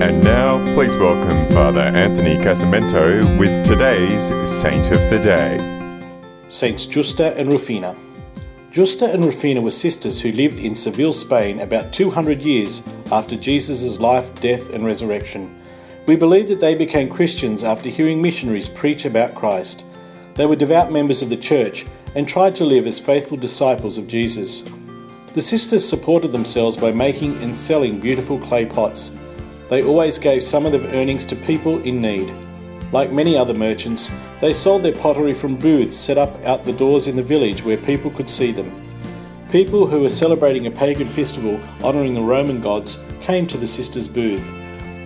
And now, please welcome Father Anthony Casamento with today's Saint of the Day. Saints Justa and Rufina. Justa and Rufina were sisters who lived in Seville, Spain, about 200 years after Jesus' life, death, and resurrection. We believe that they became Christians after hearing missionaries preach about Christ. They were devout members of the church and tried to live as faithful disciples of Jesus. The sisters supported themselves by making and selling beautiful clay pots. They always gave some of the earnings to people in need. Like many other merchants, they sold their pottery from booths set up out the doors in the village where people could see them. People who were celebrating a pagan festival honouring the Roman gods came to the sisters' booth.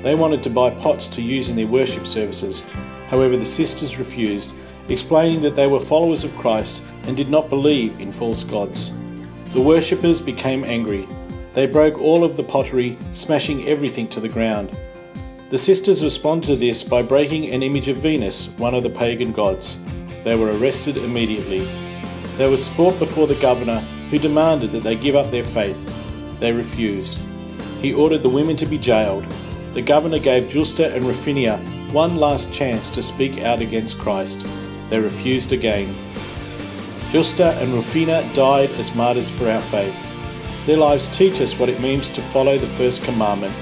They wanted to buy pots to use in their worship services. However, the sisters refused, explaining that they were followers of Christ and did not believe in false gods. The worshippers became angry. They broke all of the pottery, smashing everything to the ground. The sisters responded to this by breaking an image of Venus, one of the pagan gods. They were arrested immediately. They were brought before the governor, who demanded that they give up their faith. They refused. He ordered the women to be jailed. The governor gave Justa and Rufina one last chance to speak out against Christ. They refused again. Justa and Rufina died as martyrs for our faith. Their lives teach us what it means to follow the first commandment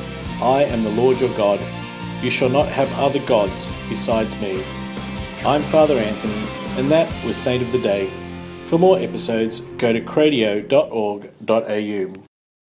I am the Lord your God. You shall not have other gods besides me. I'm Father Anthony, and that was Saint of the Day. For more episodes, go to cradio.org.au.